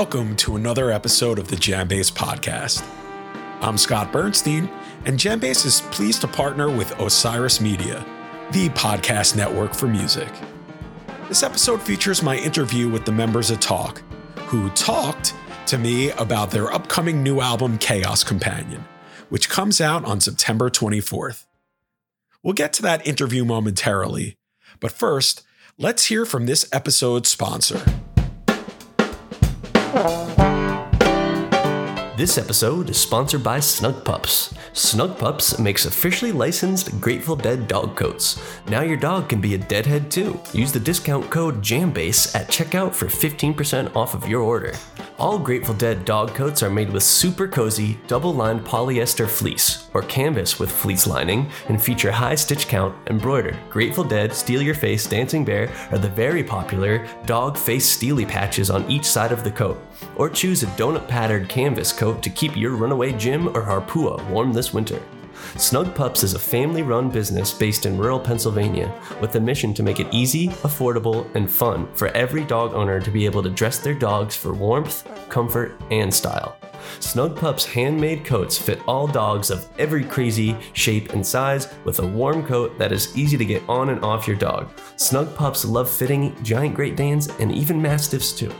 welcome to another episode of the JamBase podcast. I'm Scott Bernstein, and JamBase is pleased to partner with Osiris Media, the podcast network for music. This episode features my interview with the members of TAUK, who talked to me about their upcoming new album, Chaos Companion, which comes out on September 24th. We'll get to that interview momentarily, but first, let's hear from this episode's sponsor. Música This episode is sponsored by Snug Pups. Snug Pups makes officially licensed Grateful Dead dog coats. Now your dog can be a deadhead too. Use the discount code JAMBASE at checkout for 15% off of your order. All Grateful Dead dog coats are made with super cozy, double lined polyester fleece or canvas with fleece lining and feature high stitch count embroidered. Grateful Dead, Steal Your Face, Dancing Bear are the very popular dog face steely patches on each side of the coat. Or choose a donut patterned canvas coat to keep your runaway Jim or Harpua warm this winter. Snug Pups is a family run business based in rural Pennsylvania with a mission to make it easy, affordable, and fun for every dog owner to be able to dress their dogs for warmth, comfort, and style. Snug Pups handmade coats fit all dogs of every crazy shape and size with a warm coat that is easy to get on and off your dog. Snug Pups love fitting giant Great Danes and even Mastiffs too.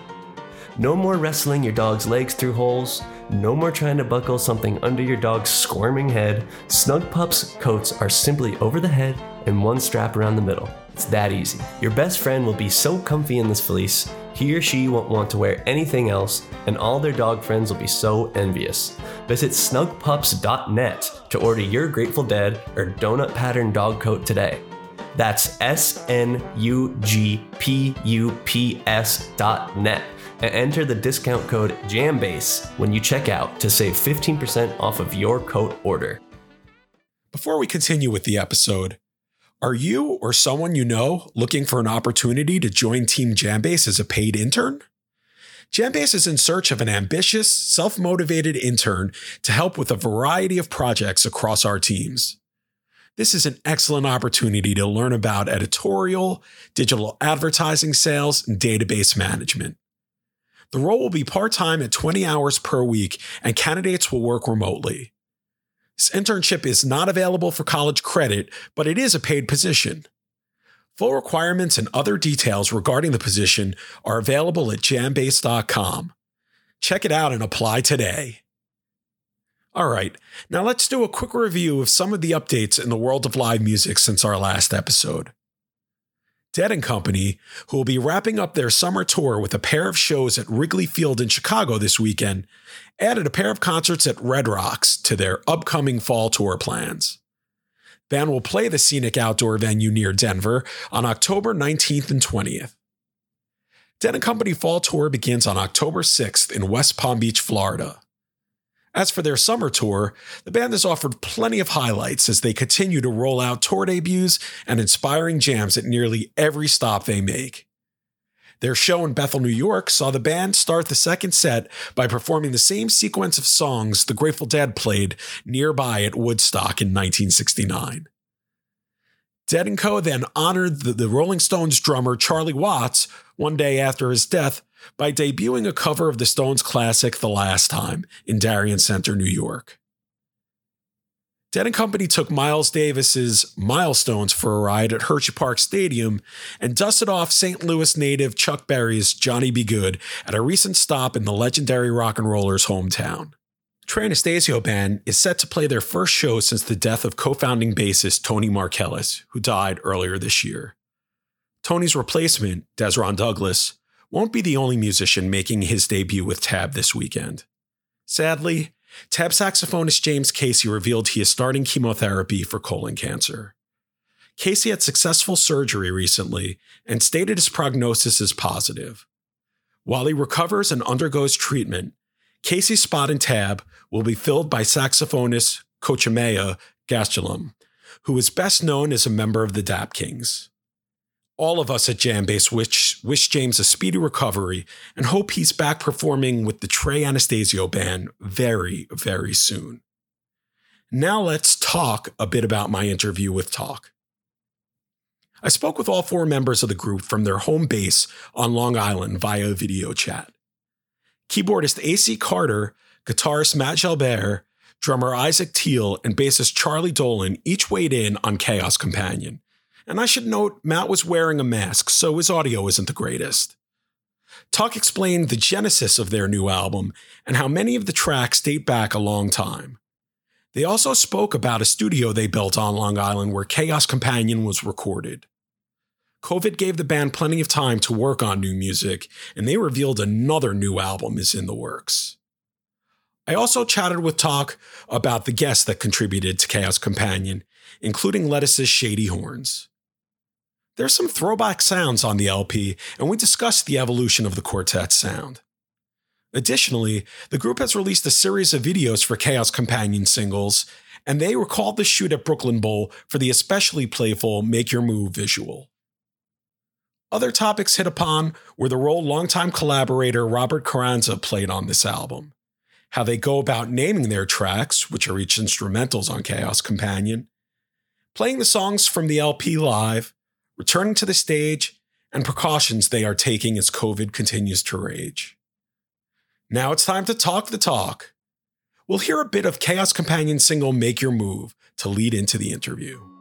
No more wrestling your dog's legs through holes. No more trying to buckle something under your dog's squirming head. Snug Pups coats are simply over the head and one strap around the middle. It's that easy. Your best friend will be so comfy in this fleece, he or she won't want to wear anything else, and all their dog friends will be so envious. Visit snugpups.net to order your Grateful Dead or donut pattern dog coat today. That's S N U G P U P S dot net and enter the discount code JAMBASE when you check out to save 15% off of your coat order. Before we continue with the episode, are you or someone you know looking for an opportunity to join Team JamBase as a paid intern? JamBase is in search of an ambitious, self motivated intern to help with a variety of projects across our teams. This is an excellent opportunity to learn about editorial, digital advertising sales, and database management. The role will be part time at 20 hours per week, and candidates will work remotely. This internship is not available for college credit, but it is a paid position. Full requirements and other details regarding the position are available at jambase.com. Check it out and apply today. All right, now let's do a quick review of some of the updates in the world of live music since our last episode. Dead and Company, who will be wrapping up their summer tour with a pair of shows at Wrigley Field in Chicago this weekend, added a pair of concerts at Red Rocks to their upcoming fall tour plans. Band will play the scenic outdoor venue near Denver on October 19th and 20th. Dead and Company Fall Tour begins on October 6th in West Palm Beach, Florida. As for their summer tour, the band has offered plenty of highlights as they continue to roll out tour debuts and inspiring jams at nearly every stop they make. Their show in Bethel, New York saw the band start the second set by performing the same sequence of songs the Grateful Dead played nearby at Woodstock in 1969. Dead & Co. then honored the, the Rolling Stones drummer Charlie Watts one day after his death by debuting a cover of the Stones classic The Last Time in Darien Center, New York. Dead Company took Miles Davis's Milestones for a ride at Hersheypark Stadium and dusted off St. Louis native Chuck Berry's Johnny B. Goode at a recent stop in the legendary rock and roller's hometown. Trey Anastasio Band is set to play their first show since the death of co-founding bassist Tony Markellis, who died earlier this year. Tony's replacement, Dezron Douglas, won't be the only musician making his debut with Tab this weekend. Sadly, Tab saxophonist James Casey revealed he is starting chemotherapy for colon cancer. Casey had successful surgery recently and stated his prognosis is positive. While he recovers and undergoes treatment, Casey's spot in Tab will be filled by saxophonist Cochemea Gastelum, who is best known as a member of the Dap Kings all of us at JamBase wish, wish James a speedy recovery and hope he's back performing with the Trey Anastasio band very, very soon. Now let's talk a bit about my interview with TAUK. I spoke with all four members of the group from their home base on Long Island via video chat. Keyboardist AC Carter, guitarist Matt Jalbert, drummer Isaac Teel, and bassist Charlie Dolan each weighed in on Chaos Companion. And I should note, Matt was wearing a mask, so his audio isn't the greatest. TAUK explained the genesis of their new album and how many of the tracks date back a long time. They also spoke about a studio they built on Long Island where Chaos Companion was recorded. COVID gave the band plenty of time to work on new music, and they revealed another new album is in the works. I also chatted with TAUK about the guests that contributed to Chaos Companion, including Lettuce's Shady Horns. There's some throwback sounds on the LP, and we discussed the evolution of the quartet's sound. Additionally, the group has released a series of videos for Chaos Companion singles, and they recalled the shoot at Brooklyn Bowl for the especially playful Make Your Move visual. Other topics hit upon were the role longtime collaborator Robert Carranza played on this album, how they go about naming their tracks, which are each instrumentals on Chaos Companion, playing the songs from the LP live, returning to the stage, and precautions they are taking as COVID continues to rage. Now it's time to talk the talk. We'll hear a bit of Chaos Companion single Make Your Move to lead into the interview.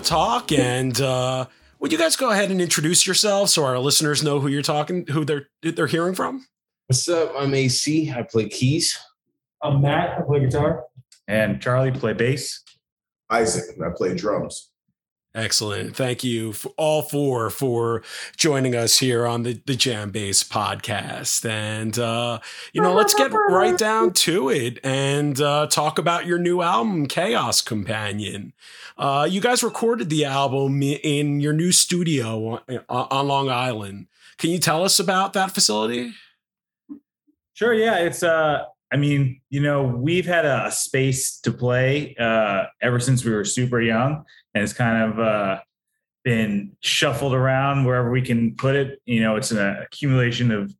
Talk. And uh, would you guys go ahead and introduce yourselves so our listeners know who you're talking, who they're they're hearing from? What's up? I'm AC. I play keys. I'm Matt. I play guitar. And Charlie play bass. Isaac. I play drums. Excellent. Thank you for all four for joining us here on the, the JamBase podcast. And, uh, you know, let's get right down to it and uh, talk about your new album, Chaos Companion. Uh, you guys recorded the album in your new studio on Long Island. Can you tell us about that facility? Sure. Yeah. It's, uh, I mean, you know, we've had a, space to play uh, ever since we were super young, and it's kind of uh, been shuffled around wherever we can put it. You know, it's an accumulation of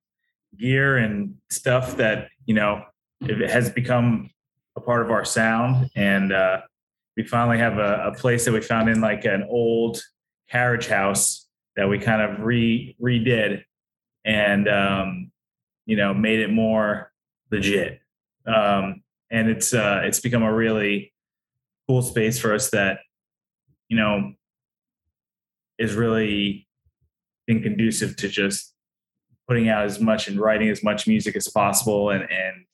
gear and stuff that you know it has become a part of our sound, and uh, we finally have a, a place that we found in like an old carriage house that we kind of re redid, and um, you know, made it more legit um, and it's uh, it's become a really cool space for us that you know is really been conducive to just putting out as much and writing as much music as possible and and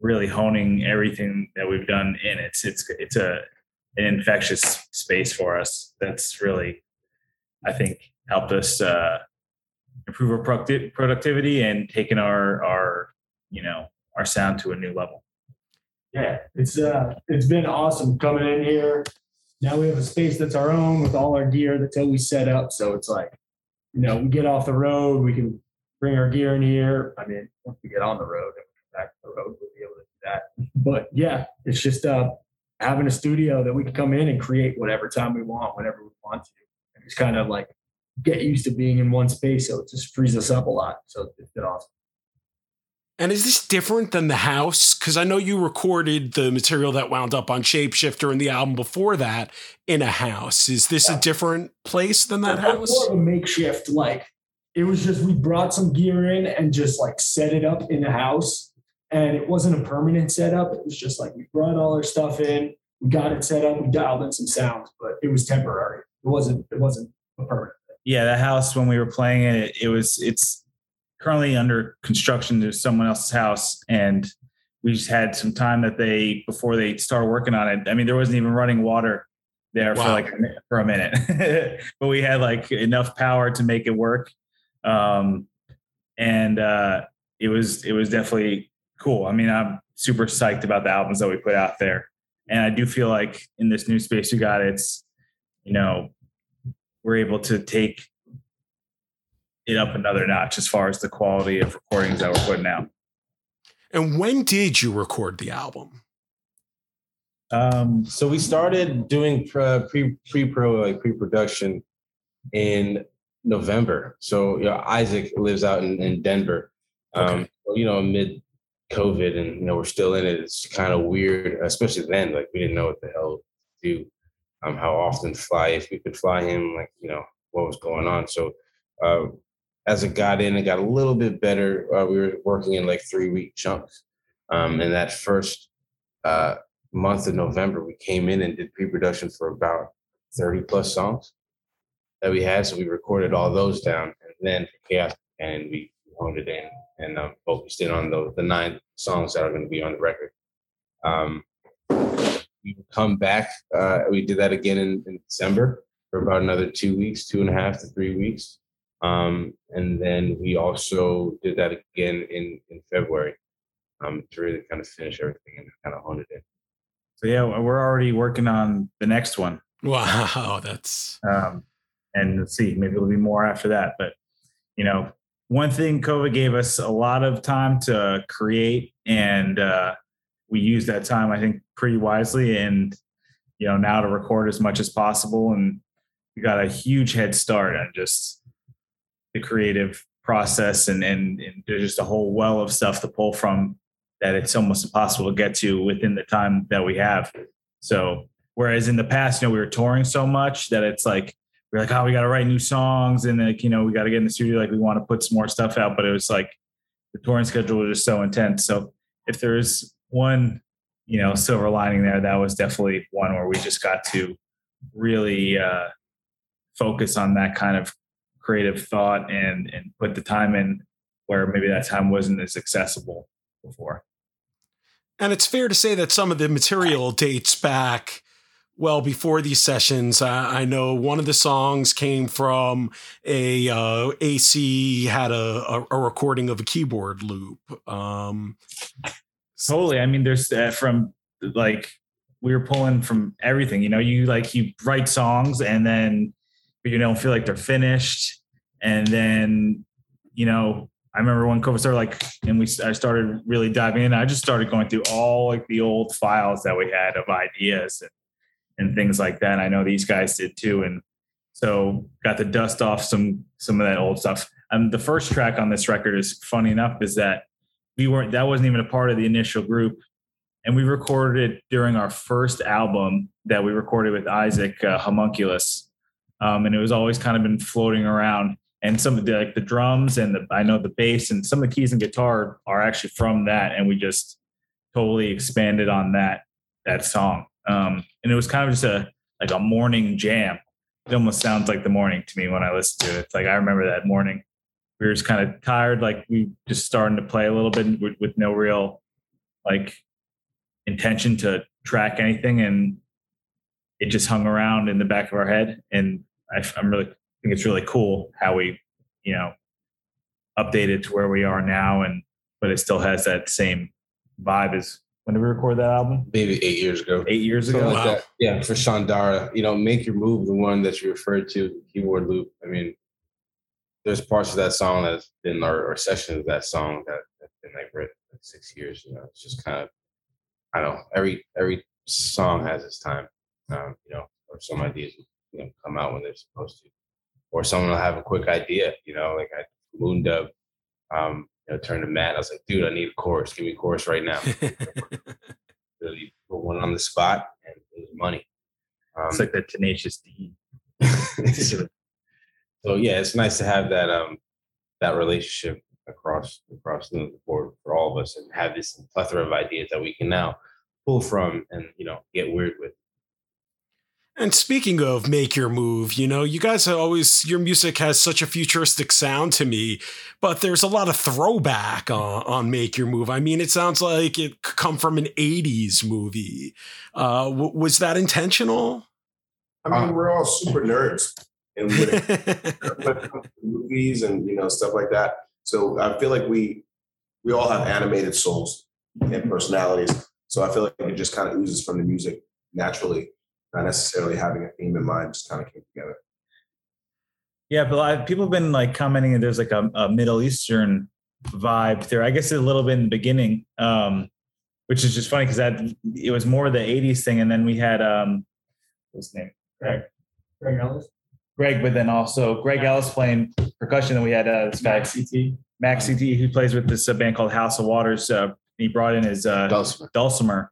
really honing everything that we've done in it. It's it's it's a an infectious space for us that's really I think helped us uh, improve our producti- productivity and taken our our you know our sound to a new level. Yeah, it's uh, it's been awesome coming in here. Now we have a space that's our own with all our gear that's always set up. So it's like, you know, we get off the road, we can bring our gear in here. I mean, once we get on the road and come back to the road, we'll be able to do that. But yeah, it's just uh, having a studio that we can come in and create whatever time we want, whenever we want to. And it's kind of like get used to being in one space. So it just frees us up a lot. So it's been awesome. And is this different than the house? Because I know you recorded the material that wound up on Shapeshifter and the album before that in a house. Is this yeah. a different place than that house? More of a makeshift. Like it was just we brought some gear in and just like set it up in the house, and it wasn't a permanent setup. It was just like we brought all our stuff in, we got it set up, we dialed in some sounds, but it was temporary. It wasn't. It wasn't a permanent. Thing. yeah, the house when we were playing it, it was it's currently under construction to someone else's house, and we just had some time that they before they started working on it. I mean, there wasn't even running water there for like for a minute, but we had like enough power to make it work, um, and uh, it was it was definitely cool. I mean, I'm super psyched about the albums that we put out there, and I do feel like in this new space we got, it's you know we're able to take it up another notch as far as the quality of recordings that we're putting out. And when did you record the album? Um, so we started doing pre pre pre pro like pre production in November. So you know, Isaac lives out in, in Denver. Um, Okay. you know, mid COVID, and you know we're still in it. It's kind of weird, especially then. Like we didn't know what the hell to do. Um, how often fly if we could fly him, like you know what was going on. So uh, as it got in, it got a little bit better. Uh, we were working in like three week chunks. Um, and that first uh, month of November, we came in and did pre-production for about 30 plus songs that we had. So we recorded all those down and then Chaos and we honed it in and um, focused in on the, the nine songs that are going to be on the record. Um, we would come back. Uh, we did that again in, in December for about another two weeks, two and a half to three weeks. Um, and then we also did that again in, in February um, to really kind of finish everything and kind of hone it in. So yeah, we're already working on the next one, Wow, that's um, and let's see, maybe it'll be more after that. But you know, one thing COVID gave us a lot of time to create, and uh, we used that time, I think, pretty wisely. And you know, now to record as much as possible, and we got a huge head start on just the creative process, and and, and there's just a whole well of stuff to pull from that it's almost impossible to get to within the time that we have. So whereas in the past, you know, we were touring so much that it's like we're like, oh, we got to write new songs, and like you know, we got to get in the studio, like we want to put some more stuff out. But it was like the touring schedule was just so intense. So if there's one, you know, silver lining there, that was definitely one where we just got to really uh, focus on that kind of creative thought and and put the time in where maybe that time wasn't as accessible before. And it's fair to say that some of the material dates back well before these sessions. Uh, I know one of the songs came from a uh, AC had a, a, a recording of a keyboard loop. Um, Totally. I mean, there's uh, from like we were pulling from everything. You know, you like you write songs and then you don't feel like they're finished, and then you know. I remember when COVID started, like, and we I started really diving in. I just started going through all like the old files that we had of ideas and, and things like that. And I know these guys did too, and so got to dust off some some of that old stuff. And the first track on this record is funny enough is that we weren't that wasn't even a part of the initial group and we recorded it during our first album that we recorded with isaac uh, homunculus um, and it was always kind of been floating around. And some of the like the drums and the i know the bass and some of the keys and guitar are actually from that. And we just totally expanded on that that song. Um, and it was kind of just a like a morning jam. It almost sounds like the morning to me when i listen to it. It's like i remember that morning. We were just kind of tired, like we just starting to play a little bit with, with no real like intention to track anything, and it just hung around in the back of our head. And I, I'm really think it's really cool how we, you know, updated to where we are now, and but it still has that same vibe as when did we record that album? Maybe eight years ago. Eight years ago. like Wow. that. Yeah, for Shandara, you know, make your move, the one that you referred to, keyboard loop. I mean, there's parts of that song that's been or, or sections of that song that have been like written for six years. You know, it's just kind of I don't know. Every every song has its time. Um, you know, or some ideas you know come out when they're supposed to, or someone will have a quick idea. You know, like I Moon Dub. Um, you know, turned to Matt. I was like, dude, I need a chorus. Give me a chorus right now. really put one on the spot and it was money. Um, It's like the tenacious D. so yeah, it's nice to have that um that relationship across across the board for all of us and have this plethora of ideas that we can now pull from and you know get weird with. And speaking of make your move, you know, you guys always your music has such a futuristic sound to me, but there's a lot of throwback on, on make your move. I mean, it sounds like it could come from an '80s movie. Uh, w- was that intentional? I mean, we're all super nerds and when it when it comes to movies and you know stuff like that. So I feel like we we all have animated souls and personalities. So I feel like it just kind of oozes from the music naturally, not necessarily having a theme in mind. Just kind of came together. Yeah, but a lot people have been like commenting that there's like a, a Middle Eastern vibe there. I guess a little bit in the beginning, um, which is just funny because that it was more the '80s thing, and then we had um, what's his name, Greg, Greg Ellis. Greg, but then also Greg Ellis playing percussion. Then we had uh, this guy ZT. Max ZT who plays with this uh, band called House of Waters. Uh, he brought in his uh, Dulcimer. dulcimer,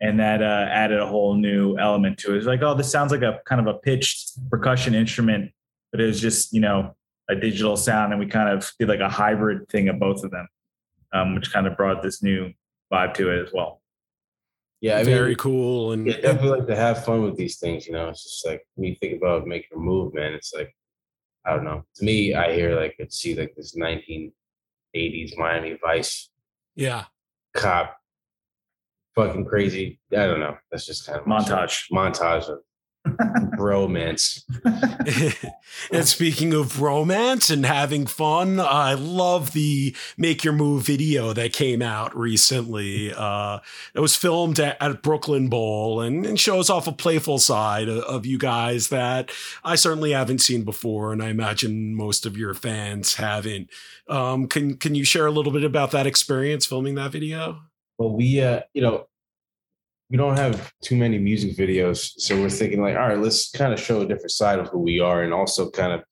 and that uh, added a whole new element to it. It's like, oh, this sounds like a kind of a pitched percussion instrument, but it was just you know a digital sound, and we kind of did like a hybrid thing of both of them, um, which kind of brought this new vibe to it as well. Yeah, I mean, Very cool. And Yeah, definitely like to have fun with these things. You know, it's just like when you think about making a move, man. It's like I don't know. To me, I hear like I see like this 1980s Miami Vice yeah, cop, fucking crazy. I don't know. That's just kind of my shit. Montage. montage of bromance. and speaking of romance and having fun, I love the Make Your Move video that came out recently. Uh, it was filmed at, at Brooklyn Bowl and, and shows off a playful side of, of you guys that I certainly haven't seen before, and I imagine most of your fans haven't. Um, can can you share a little bit about that experience filming that video? Well, we uh, you know, we don't have too many music videos, so we're thinking like, all right, let's kind of show a different side of who we are, and also kind of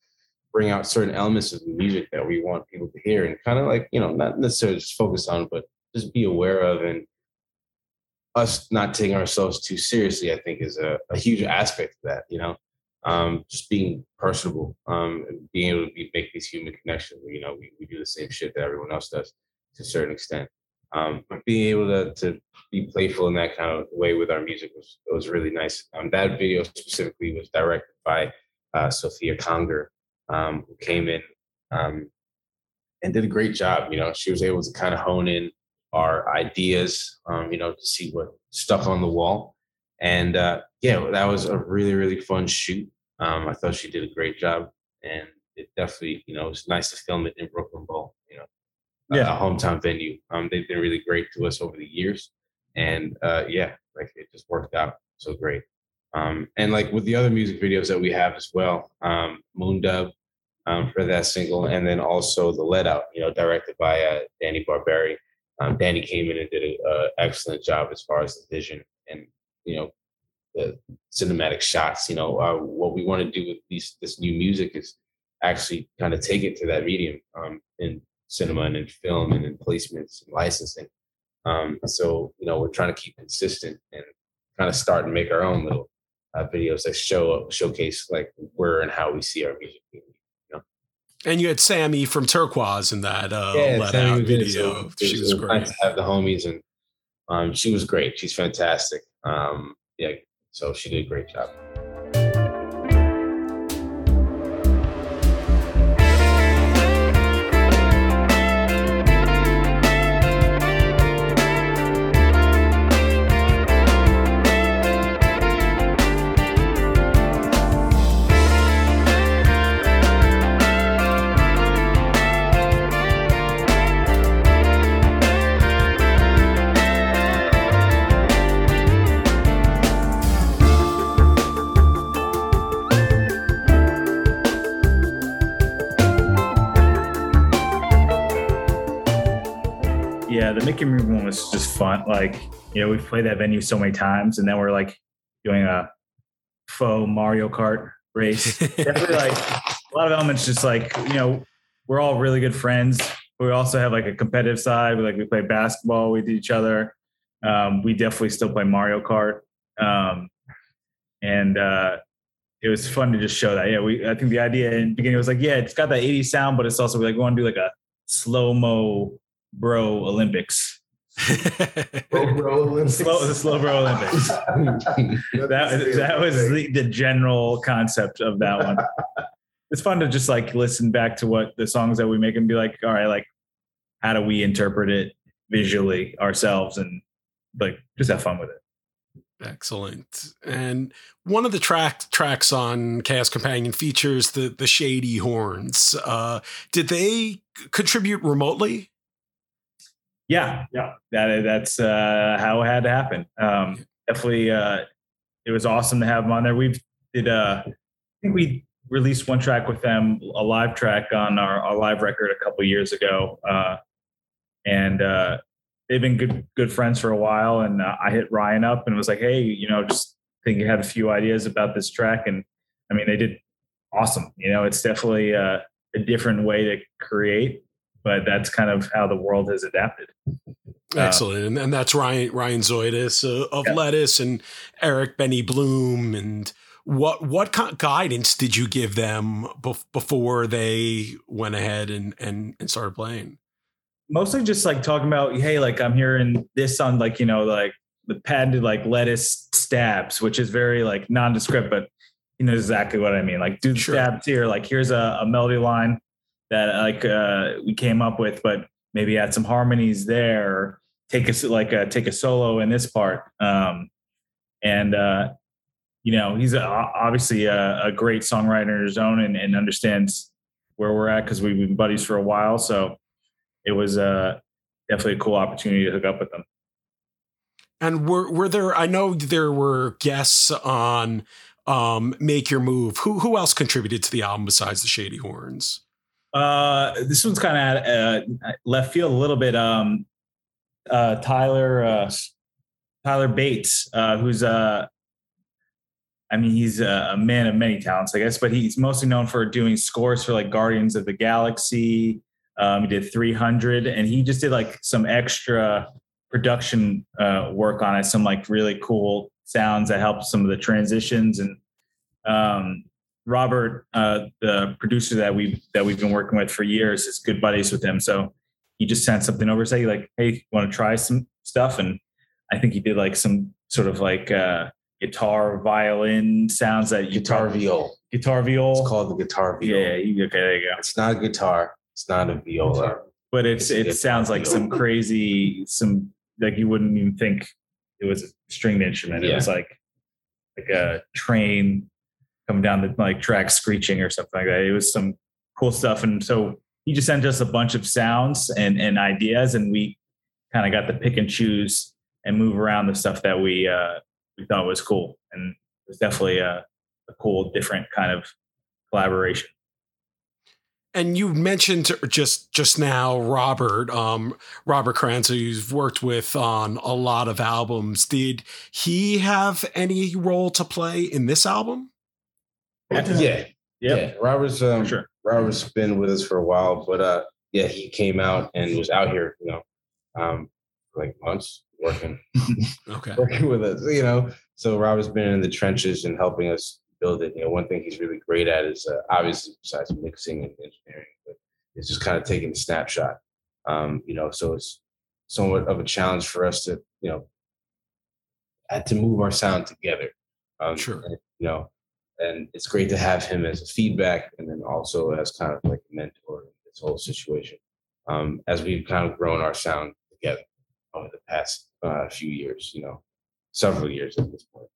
bring out certain elements of the music that we want people to hear, and kind of like you know, not necessarily just focus on, but just be aware of, and us not taking ourselves too seriously. I think is a, a huge aspect of that. You know, um, just being personable, um, and being able to be, make these human connections. You know, we, we do the same shit that everyone else does to a certain extent. Um, being able to to be playful in that kind of way with our music was was really nice. Um, that video specifically was directed by uh, Sophia Conger, um, who came in um, and did a great job. You know, she was able to kind of hone in our ideas, um, you know, to see what stuck on the wall. And uh, yeah, that was a really really fun shoot. Um, I thought she did a great job, and it definitely, you know, it was nice to film it in Brooklyn Bowl. You know, a- Yeah. a hometown venue. Um, they've been really great to us over the years, and uh, yeah, like it just worked out so great. Um, and like with the other music videos that we have as well, um, Moondub um, for that single, and then also the Let Out, you know, directed by uh, Danny Barberi. Um, Danny came in and did an excellent job as far as the vision and you know the cinematic shots. You know, uh, what we want to do with these this new music is actually kind of take it to that medium um, in cinema and in film and in placements and licensing. Um, so you know, we're trying to keep consistent and kind of start and make our own little uh, videos that show showcase like where and how we see our music. being And you had Sammy from Turquoise in that uh, Yeah, let Sammy out was in it, video. she was- was great. Nice to have the homies, and um, she was great. She's fantastic. Um, yeah, so she did a great job. Like, you know, we've played that venue so many times, and then we're like doing a faux Mario Kart race. Definitely like a lot of elements, just like, you know, we're all really good friends. But we also have like a competitive side. We like we play basketball with each other. Um, we definitely still play Mario Kart. Um, and uh it was fun to just show that. Yeah, we I think the idea in the beginning was like, yeah, it's got that 80s sound, but it's also like we want to do like a slow-mo bro Olympics. Slow bro Olympics. Slow, the slow bro Olympics. That that was the, the general concept of that one. It's fun to just like listen back to what the songs that we make and be like, all right, like how do we interpret it visually ourselves and like just have fun with it. Excellent. And one of the track tracks on Chaos Companion features the the Shady Horns. Uh, did they contribute remotely? Yeah, yeah. That that's uh, how it had to happen. Um, definitely, uh, it was awesome to have them on there. We did. Uh, I think we released one track with them, a live track on our, our live record a couple years ago, uh, and uh, they've been good good friends for a while. And uh, I hit Ryan up and was like, "Hey, you know, just think you had a few ideas about this track." And I mean, they did awesome. You know, it's definitely uh, a different way to create, but that's kind of how the world has adapted. Excellent, and, and that's Ryan Ryan Zoidis uh, of Yeah. Lettuce and Eric Benny Bloom. And what what kind of guidance did you give them bef- before they went ahead and and, and started playing? mostly just like talking about hey like i'm hearing this on like you know like the patented like lettuce stabs which is very like nondescript but you know exactly what i mean like do the Sure. stabs here like here's a, a melody line that like uh we came up with but maybe add some harmonies there take a like uh take a solo in this part um and uh you know he's a, obviously a, a great songwriter in his own and, and understands where we're at because we've been buddies for a while so it was uh, definitely a cool opportunity to hook up with them. And were were there? I know there were guests on um, Make Your Move. Who who else contributed to the album besides the Shady Horns? Uh, this one's kind of uh, left field a little bit. Um, uh, Tyler uh, Tyler Bates, uh, who's uh, I mean, he's a a man of many talents, I guess, but he's mostly known for doing scores for like Guardians of the Galaxy. Um, he did 300, and he just did like some extra production uh, work on it, some like really cool sounds that helped some of the transitions. And um, Robert, uh, the producer that we that we've been working with for years, is good buddies with him. So he just sent something over, say like, "Hey, want to try some stuff?" And I think he did like some sort of like uh, guitar, violin sounds that you Guitar probably- viol. guitar viol. It's called the guitar viol. yeah, you- okay, there you go. It's not a guitar. It's not a viola. But it's It's it sounds like some crazy, some like you wouldn't even think it was a stringed instrument. It was like like a train coming down the like track screeching or something like that. It was some cool stuff. And so he just sent us a bunch of sounds and and ideas, and we kind of got to pick and choose and move around the stuff that we uh, we thought was cool. And it was definitely a, a cool, different kind of collaboration. And you mentioned just just now Robert, um, Robert Carranza, who you've worked with on a lot of albums. Did he have any role to play in this album? Yeah. Yep. Yeah. Robert's um For sure. Robert's been with us for a while, but uh yeah, he came out and was out here, you know, um like months working Okay. working with us, you know. So Robert's been in the trenches and helping us build it. You know, one thing he's really great at is uh, obviously besides mixing and engineering, but it's just kind of taking a snapshot. Um, you know, so it's somewhat of a challenge for us to, you know, had to move our sound together. Um, Sure. and, you know, and it's great to have him as a feedback and then also as kind of like a mentor in this whole situation. Um, as we've kind of grown our sound together over the past uh, few years, you know, several years at this point.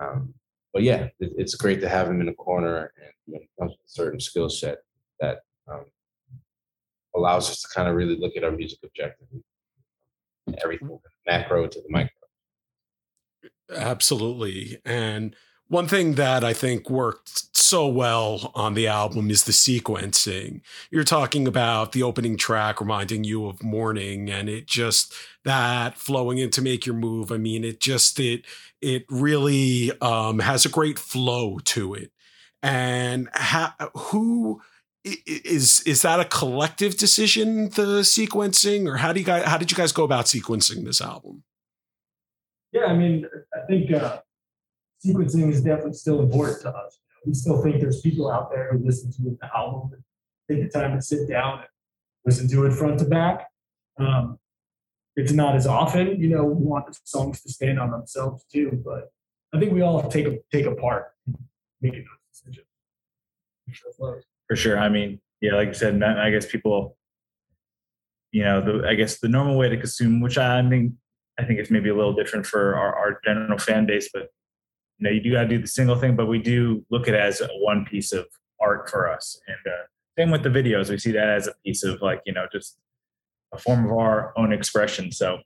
Um, but yeah, it, it's great to have him in the corner and you comes with a certain skill set that um, allows us to kind of really look at our music objectively. Everything macro to the micro. Absolutely. And one thing that I think worked so well on the album is the sequencing. You're talking about the opening track reminding you of morning and it just that flowing into make your move. I mean, it just it it really um has a great flow to it. And ha- who is is that a collective decision the sequencing or how do you guys how did you guys go about sequencing this album? Yeah, I mean, I think uh, sequencing is definitely still important to us. We still think there's people out there who listen to the album and take the time to sit down and listen to it front to back. Um, it's not as often. You know, we want the songs to stand on themselves too. But I think we all take a take a part in making those decisions. For sure. I mean, yeah, like you said, I guess people, you know, the I guess the normal way to consume, which I think I think it's maybe a little different for our, our general fan base, but know, you do got to do the single thing, but we do look at it as one piece of art for us. And uh, same with the videos, we see that as a piece of like, you know, just a form of our own expression. So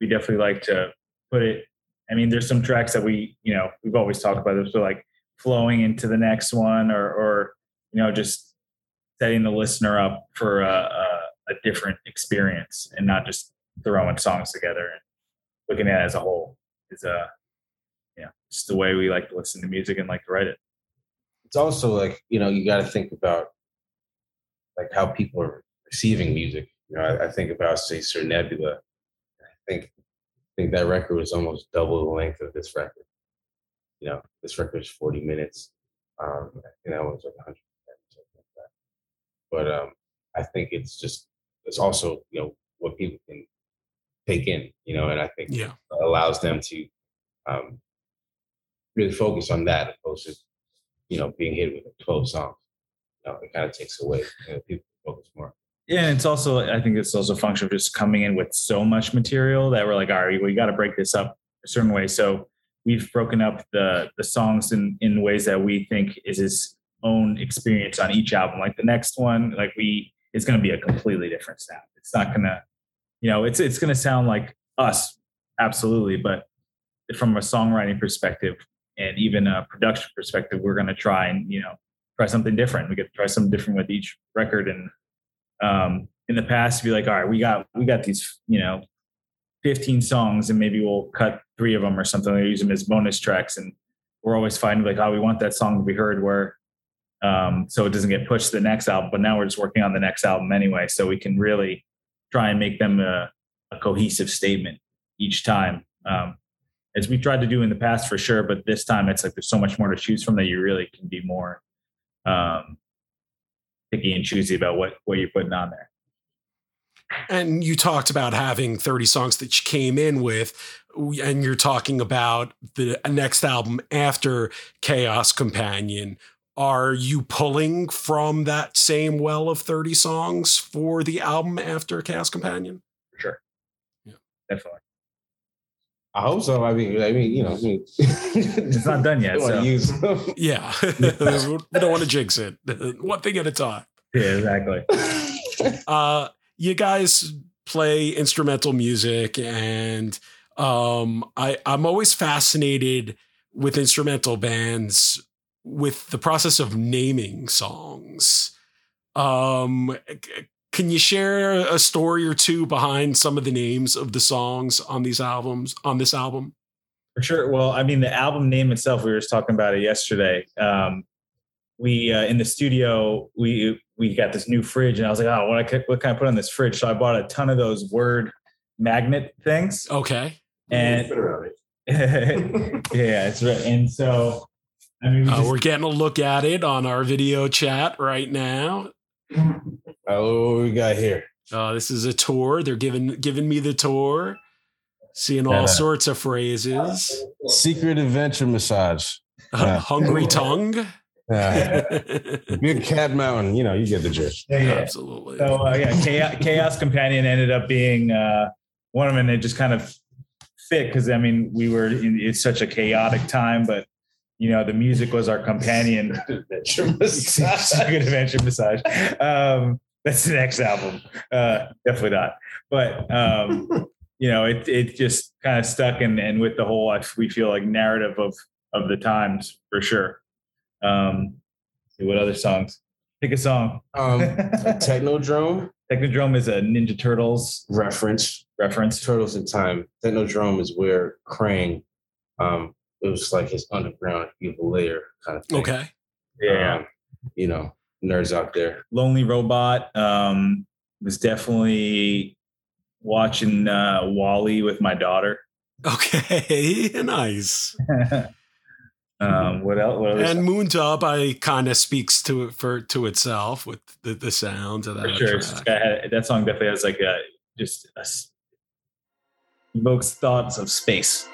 we definitely like to put it. I mean, there's some tracks that we, you know, we've always talked about this, so like flowing into the next one, or, or you know, just setting the listener up for a, a, a different experience and not just throwing songs together and looking at it as a whole is a, uh, yeah, it's the way we like to listen to music and like to write it. It's also like you know you got to think about like how people are receiving music you know, I, I think about say Sir Nebula. I think I think that record was almost double the length of this record. You know, this record is 40 minutes. Um, I think that was like 100 something like that. But um, I think it's just it's also you know what people can take in. You know, and I think yeah. allows them to um, really focus on that opposed to you know being hit with 12 songs. You know, it kind of takes away. You know, people focus more. Yeah, and it's also I think it's also a function of just coming in with so much material that we're like, all right, we got to break this up a certain way. So we've broken up the the songs in in ways that we think is his own experience on each album. Like the next one, like we it's going to be a completely different sound. It's not going to, you know, it's it's going to sound like us, absolutely, but from a songwriting perspective and even a production perspective, we're going to try and you know try something different. We get to try something different with each record and um, in the past be like, all right, we got we got these, you know, 15 songs and maybe we'll cut three of them or something or use them as bonus tracks. And we're always finding like, oh, we want that song to be heard where um, so it doesn't get pushed to the next album. But now we're just working on the next album anyway. So we can really try and make them a, a cohesive statement each time. Um, as we tried to do in the past for sure, but this time it's like there's so much more to choose from that you really can be more um, picky and choosy about what what you're putting on there. And you talked about having 30 songs that you came in with, and you're talking about the next album after Chaos Companion. Are you pulling from that same well of 30 songs for the album after Chaos Companion? For sure. Yeah. Definitely. I hope so. I mean, I mean, you know, I mean, it's not done yet. So. Use yeah, we don't want to jinx it. One thing at a time. Yeah, exactly. uh, you guys play instrumental music, and um, I I'm always fascinated with instrumental bands with the process of naming songs. Um, can you share a story or two behind some of the names of the songs on these albums on this album? For sure. Well, I mean, the album name itself, we were just talking about it yesterday. Um, we uh, in the studio, we we got this new fridge, and I was like, oh, what I could, what can I put on this fridge? So I bought a ton of those word magnet things. Okay. And yeah, it's right. And so I mean, we uh, we're getting a look at it on our video chat right now. Oh, we got here? Uh, this is a tour. They're giving giving me the tour, seeing all uh, sorts of phrases. Secret adventure massage. Uh, hungry tongue. Big Cat Mountain. You know, you get the gist. Yeah, yeah. Absolutely. So uh, yeah, Chaos, Chaos, Companion ended up being uh, one of them, and it just kind of fit because I mean we were in it's such a chaotic time, but you know, the music was our companion. adventure massage. Good adventure massage. Um, that's the next album. Uh, definitely not. But um, you know, it it just kind of stuck, and and with the whole, we feel like narrative of of the times for sure. Um, see what other songs? Pick a song. Um, Technodrome. Technodrome is a Ninja Turtles reference. Reference. Turtles in Time. Technodrome is where Krang um, it was like his underground evil layer kind of thing. Okay. Yeah. Um, you know, nerds out there. Lonely Robot um, was definitely watching uh, WALL-E with my daughter. Okay, nice. um, what else? What and Moontop, I kind of speaks to it for to itself with the, the sounds of that. For sure, got, that song definitely has like a just a evokes thoughts of space.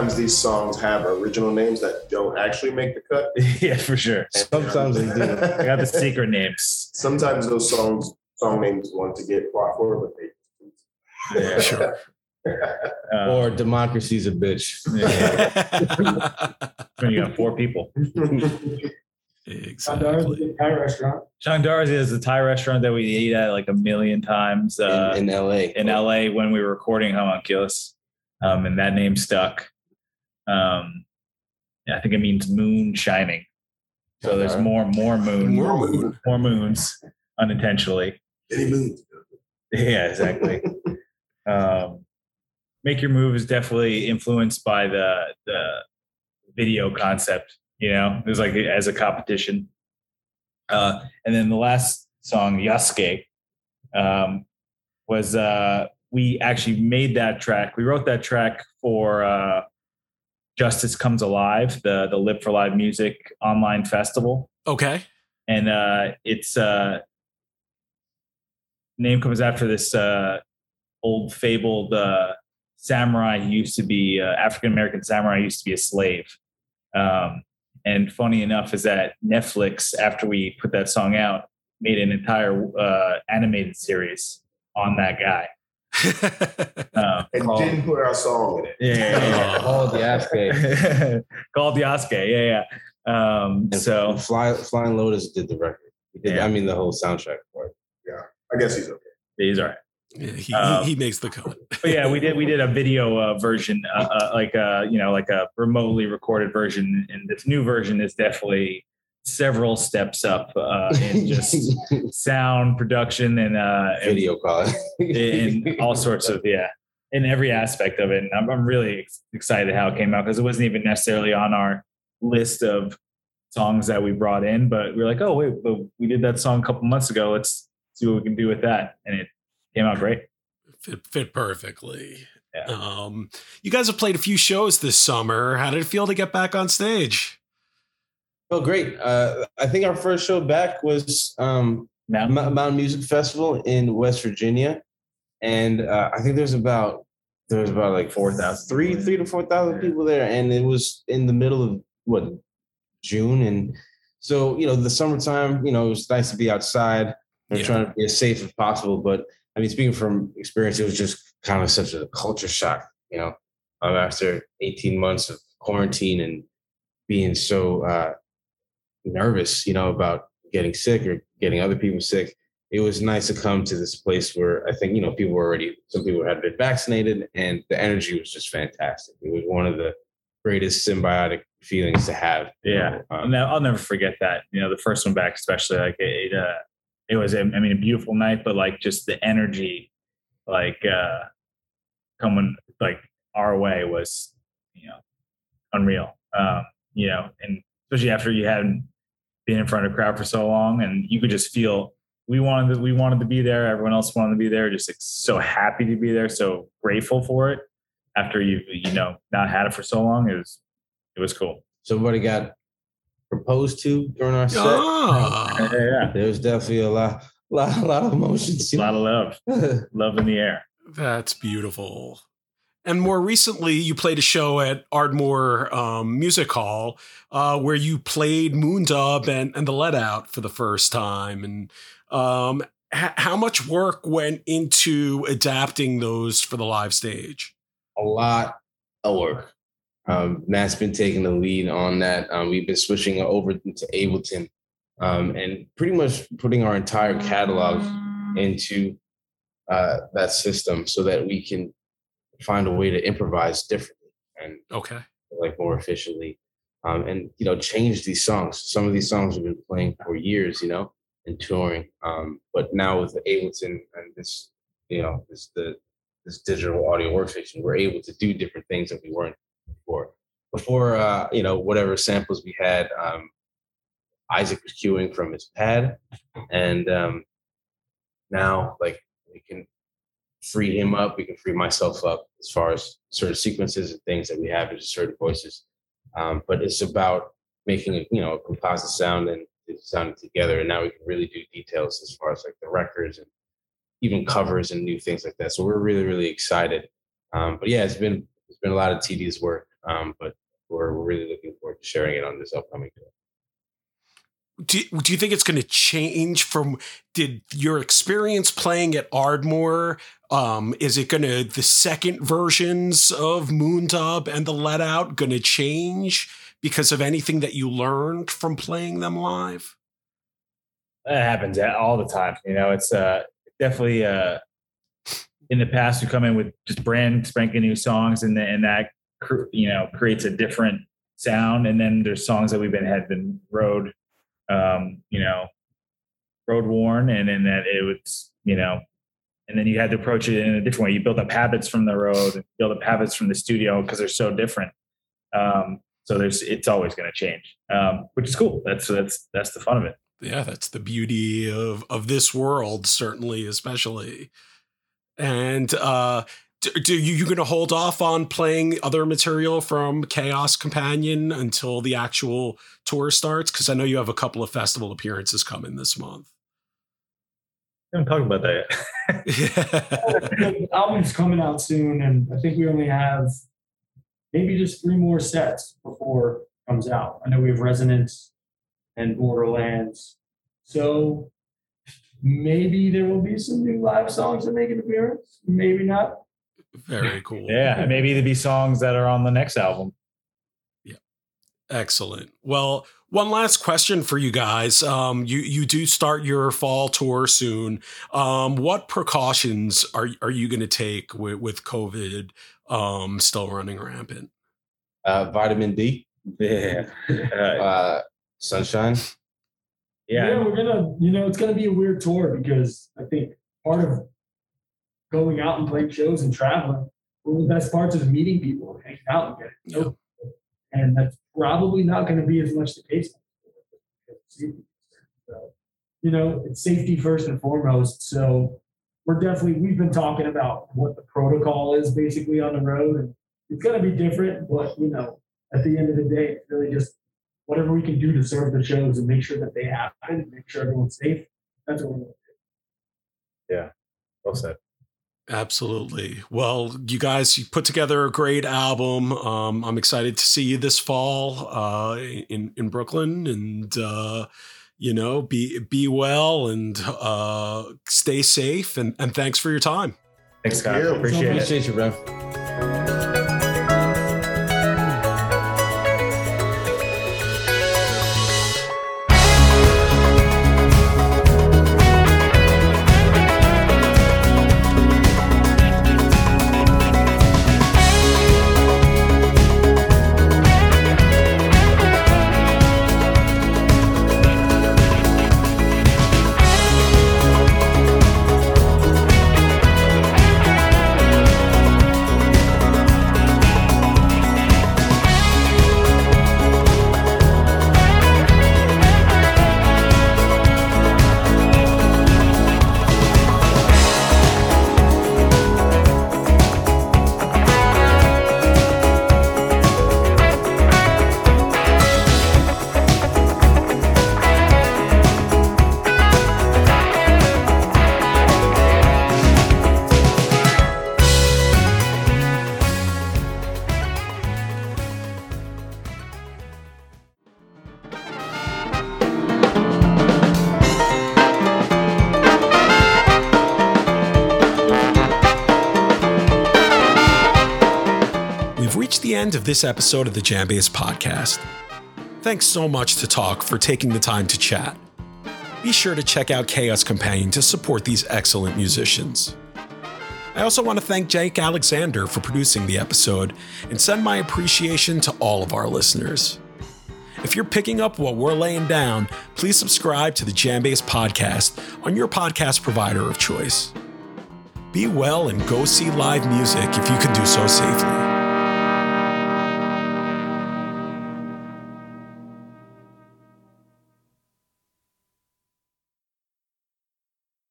Sometimes these songs have original names that don't actually make the cut. yeah, for sure. Sometimes they do. I got the secret names. Sometimes those songs, song names want to get fought for, but they Yeah, Sure. Uh, Or democracy's a bitch. when you got four people. exactly. Thai restaurant. John Darzi is the Thai restaurant that we ate at like a million times uh, in, in LA. in LA when we were recording Homunculus. Um, and that name stuck. Um, I think it means moon shining. So there's more, more moon, More moon. more moons unintentionally. Any moons. Yeah, exactly. um, Make Your Move is definitely influenced by the the video concept. You know, it was like as a competition. Uh, and then the last song, Yasuke, um, was uh, we actually made that track. We wrote that track for uh, Justice Comes Alive, the the Live for Live Music online festival Okay. and uh, it's uh, name comes after this uh, old fabled uh, samurai used to be uh, African American samurai used to be a slave. Um, and funny enough is that Netflix, after we put that song out, made an entire uh, animated series on that guy. Um, And called- didn't put our song in it. yeah, yeah, yeah. Called Yasuke. called Yasuke. Yeah, yeah. Um, And so Fly, Flying Lotus did the record. He did, Yeah. I mean, the whole soundtrack for it. I guess he's okay. he's all right. Yeah, he, Um, he, he makes the cut. but yeah, we did we did a video uh, version, uh, uh, like uh, you know, like a remotely recorded version, and this new version is definitely several steps up uh, in just sound production and uh, video quality. and all sorts of yeah, in every aspect of it. And I'm, I'm really ex- excited how it came out because it wasn't even necessarily on our list of songs that we brought in, but we are like, oh wait, but we did that song a couple months ago. Let's see what we can do with that, and it came out great. Fit, fit perfectly. Yeah. Um, you guys have played a few shows this summer. How did it feel to get back on stage? Oh, great. Uh, I think our first show back was um, Now, Mou- Mountain Music Festival in West Virginia. And uh, I think there's about there was about like 4,000 three, three to four thousand people there, and it was in the middle of what June, and so you know the summertime. You know, it was nice to be outside. We're Yeah. trying to be as safe as possible, but I mean, speaking from experience, it was just kind of such a culture shock. You know, um, after 18 months of quarantine and being so uh, nervous, you know, about getting sick or getting other people sick, it was nice to come to this place where I think, you know, people were already, some people had been vaccinated and the energy was just fantastic. It was one of the greatest symbiotic feelings to have. Yeah, know, um, I'll never forget that. You know, the first one back, especially like it. Uh, it was, I mean, a beautiful night, but like just the energy, like uh, coming like our way was, you know, unreal. Um, you know, and especially after you hadn't been in front of a crowd for so long, and you could just feel we wanted to, we wanted to be there. Everyone else wanted to be there. Just like, so happy to be there. So grateful for it. After you you know not had it for so long, it was it was cool. somebody got proposed to during our set. Ah, Yeah, yeah. There was definitely a lot, lot, a lot of emotions. A lot of love, love in the air. that's beautiful. And more recently, you played a show at Ardmore um, Music Hall uh, where you played Moondub and, and the Let Out for the first time. And um, h- how much work went into adapting those for the live stage? a lot. of work. Um, Matt's been taking the lead on that. Um, we've been switching over to Ableton um, and pretty much putting our entire catalog into uh, that system so that we can find a way to improvise differently and Okay. like more efficiently um, and you know change these songs some of these songs we've been playing for years you know and touring um, but now with ableton and this you know this the this digital audio workstation we're able to do different things that we weren't before before uh, you know whatever samples we had um, isaac was queuing from his pad and um, now like we can free him up. We can free myself up as far as certain sequences and things that we have in certain voices. Um, but it's about making a you know a composite sound and sounding together. And now we can really do details as far as like the records and even covers and new things like that. So we're really really excited. Um, but yeah it's been it's been a lot of tedious work. Um, but we're, we're really looking forward to sharing it on this upcoming tour Do, do you think it's going to change from did your experience playing at Ardmore um is it going to the second versions of Moondub and the Let Out going to change because of anything that you learned from playing them live? That happens all the time. You know, it's uh, definitely uh, in the past we come in with just brand spanking new songs, and and that you know creates a different sound. And then there's songs that we've been had been road, um, you know, road worn, and then that it was you know, and then you had to approach it in a different way. You build up habits from the road, and build up habits from the studio because they're so different. Um, so there's it's always going to change, um, which is cool. That's that's that's the fun of it. Yeah, that's the beauty of of this world, certainly, especially. And uh do, do you you going to hold off on playing other material from Chaos Companion until the actual tour starts? Because I know you have a couple of festival appearances coming this month. I'm talking about that yet. the album's coming out soon, and I think we only have maybe just three more sets before it comes out. I know we have Resonance and Borderlands, so maybe there will be some new live songs that make an appearance. Maybe not. Very cool. Yeah, maybe there'd be songs that are on the next album. Yeah, excellent. Well, one last question for you guys. Um, you you do start your fall tour soon. Um, what precautions are are you going to take with, with COVID um, still running rampant? uh, vitamin d Yeah. Uh, uh, sunshine yeah. we're gonna, you know, it's gonna be a weird tour because I think part of going out and playing shows and traveling, one of the best parts is meeting people and hanging out and getting to know. And that's probably not gonna be as much the case. So, you know, it's safety first and foremost. So we're definitely we've been talking about what the protocol is basically on the road and it's gonna be different, but you know, at the end of the day, it's really just whatever we can do to serve the shows and make sure that they happen, and make sure everyone's safe. That's what we're going to do. Yeah, well said. Absolutely. Well, you guys you put together a great album. Um, I'm excited to see you this fall uh, in in Brooklyn, and uh, you know, be be well and uh, stay safe. And and thanks for your time. Thanks, Scott. you. Appreciate it. appreciate you bro of this episode of the JamBase podcast. Thanks so much to TAUK for taking the time to chat. Be sure to check out Chaos Companion to support these excellent musicians. I also want to thank Jake Alexander for producing the episode and send my appreciation to all of our listeners. If you're picking up what we're laying down, please subscribe to the JamBase podcast on your podcast provider of choice. Be well and go see live music if you can do so safely.